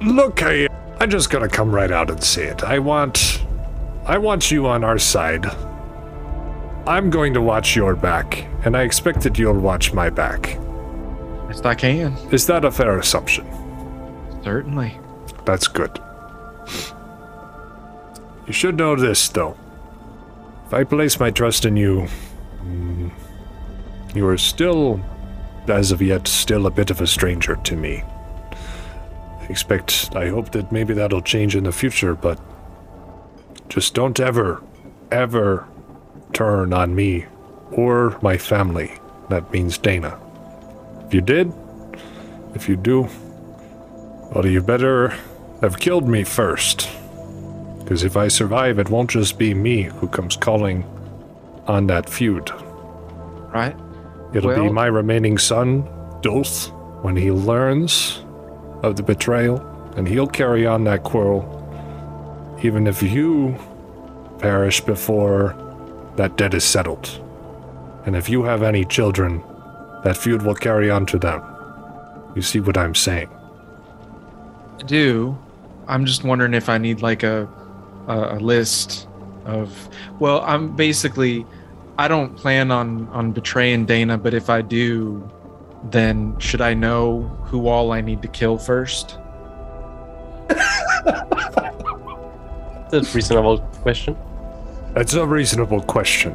look, I, I'm just gonna come right out and say it. I want, I want you on our side. I'm going to watch your back, and I expect that you'll watch my back. Best I can. Is that a fair assumption? Certainly. That's good. You should know this, though. If I place my trust in you, mm, you are still, as of yet, still a bit of a stranger to me. Expect, I hope that maybe that'll change in the future, but just don't ever, ever turn on me or my family. That means Dana. If you did, if you do, well, you better have killed me first. Because if I survive, it won't just be me who comes calling on that feud. Right? It'll be my remaining son, Doth, when he learns of the betrayal, and he'll carry on that quarrel. Even if you perish before that debt is settled. And if you have any children, that feud will carry on to them. You see what I'm saying? I do. I'm just wondering if I need like a a, a list of well, I'm basically I don't plan on on betraying Dana, but if I do, then should I know who all I need to kill first? That's a reasonable question. That's a reasonable question.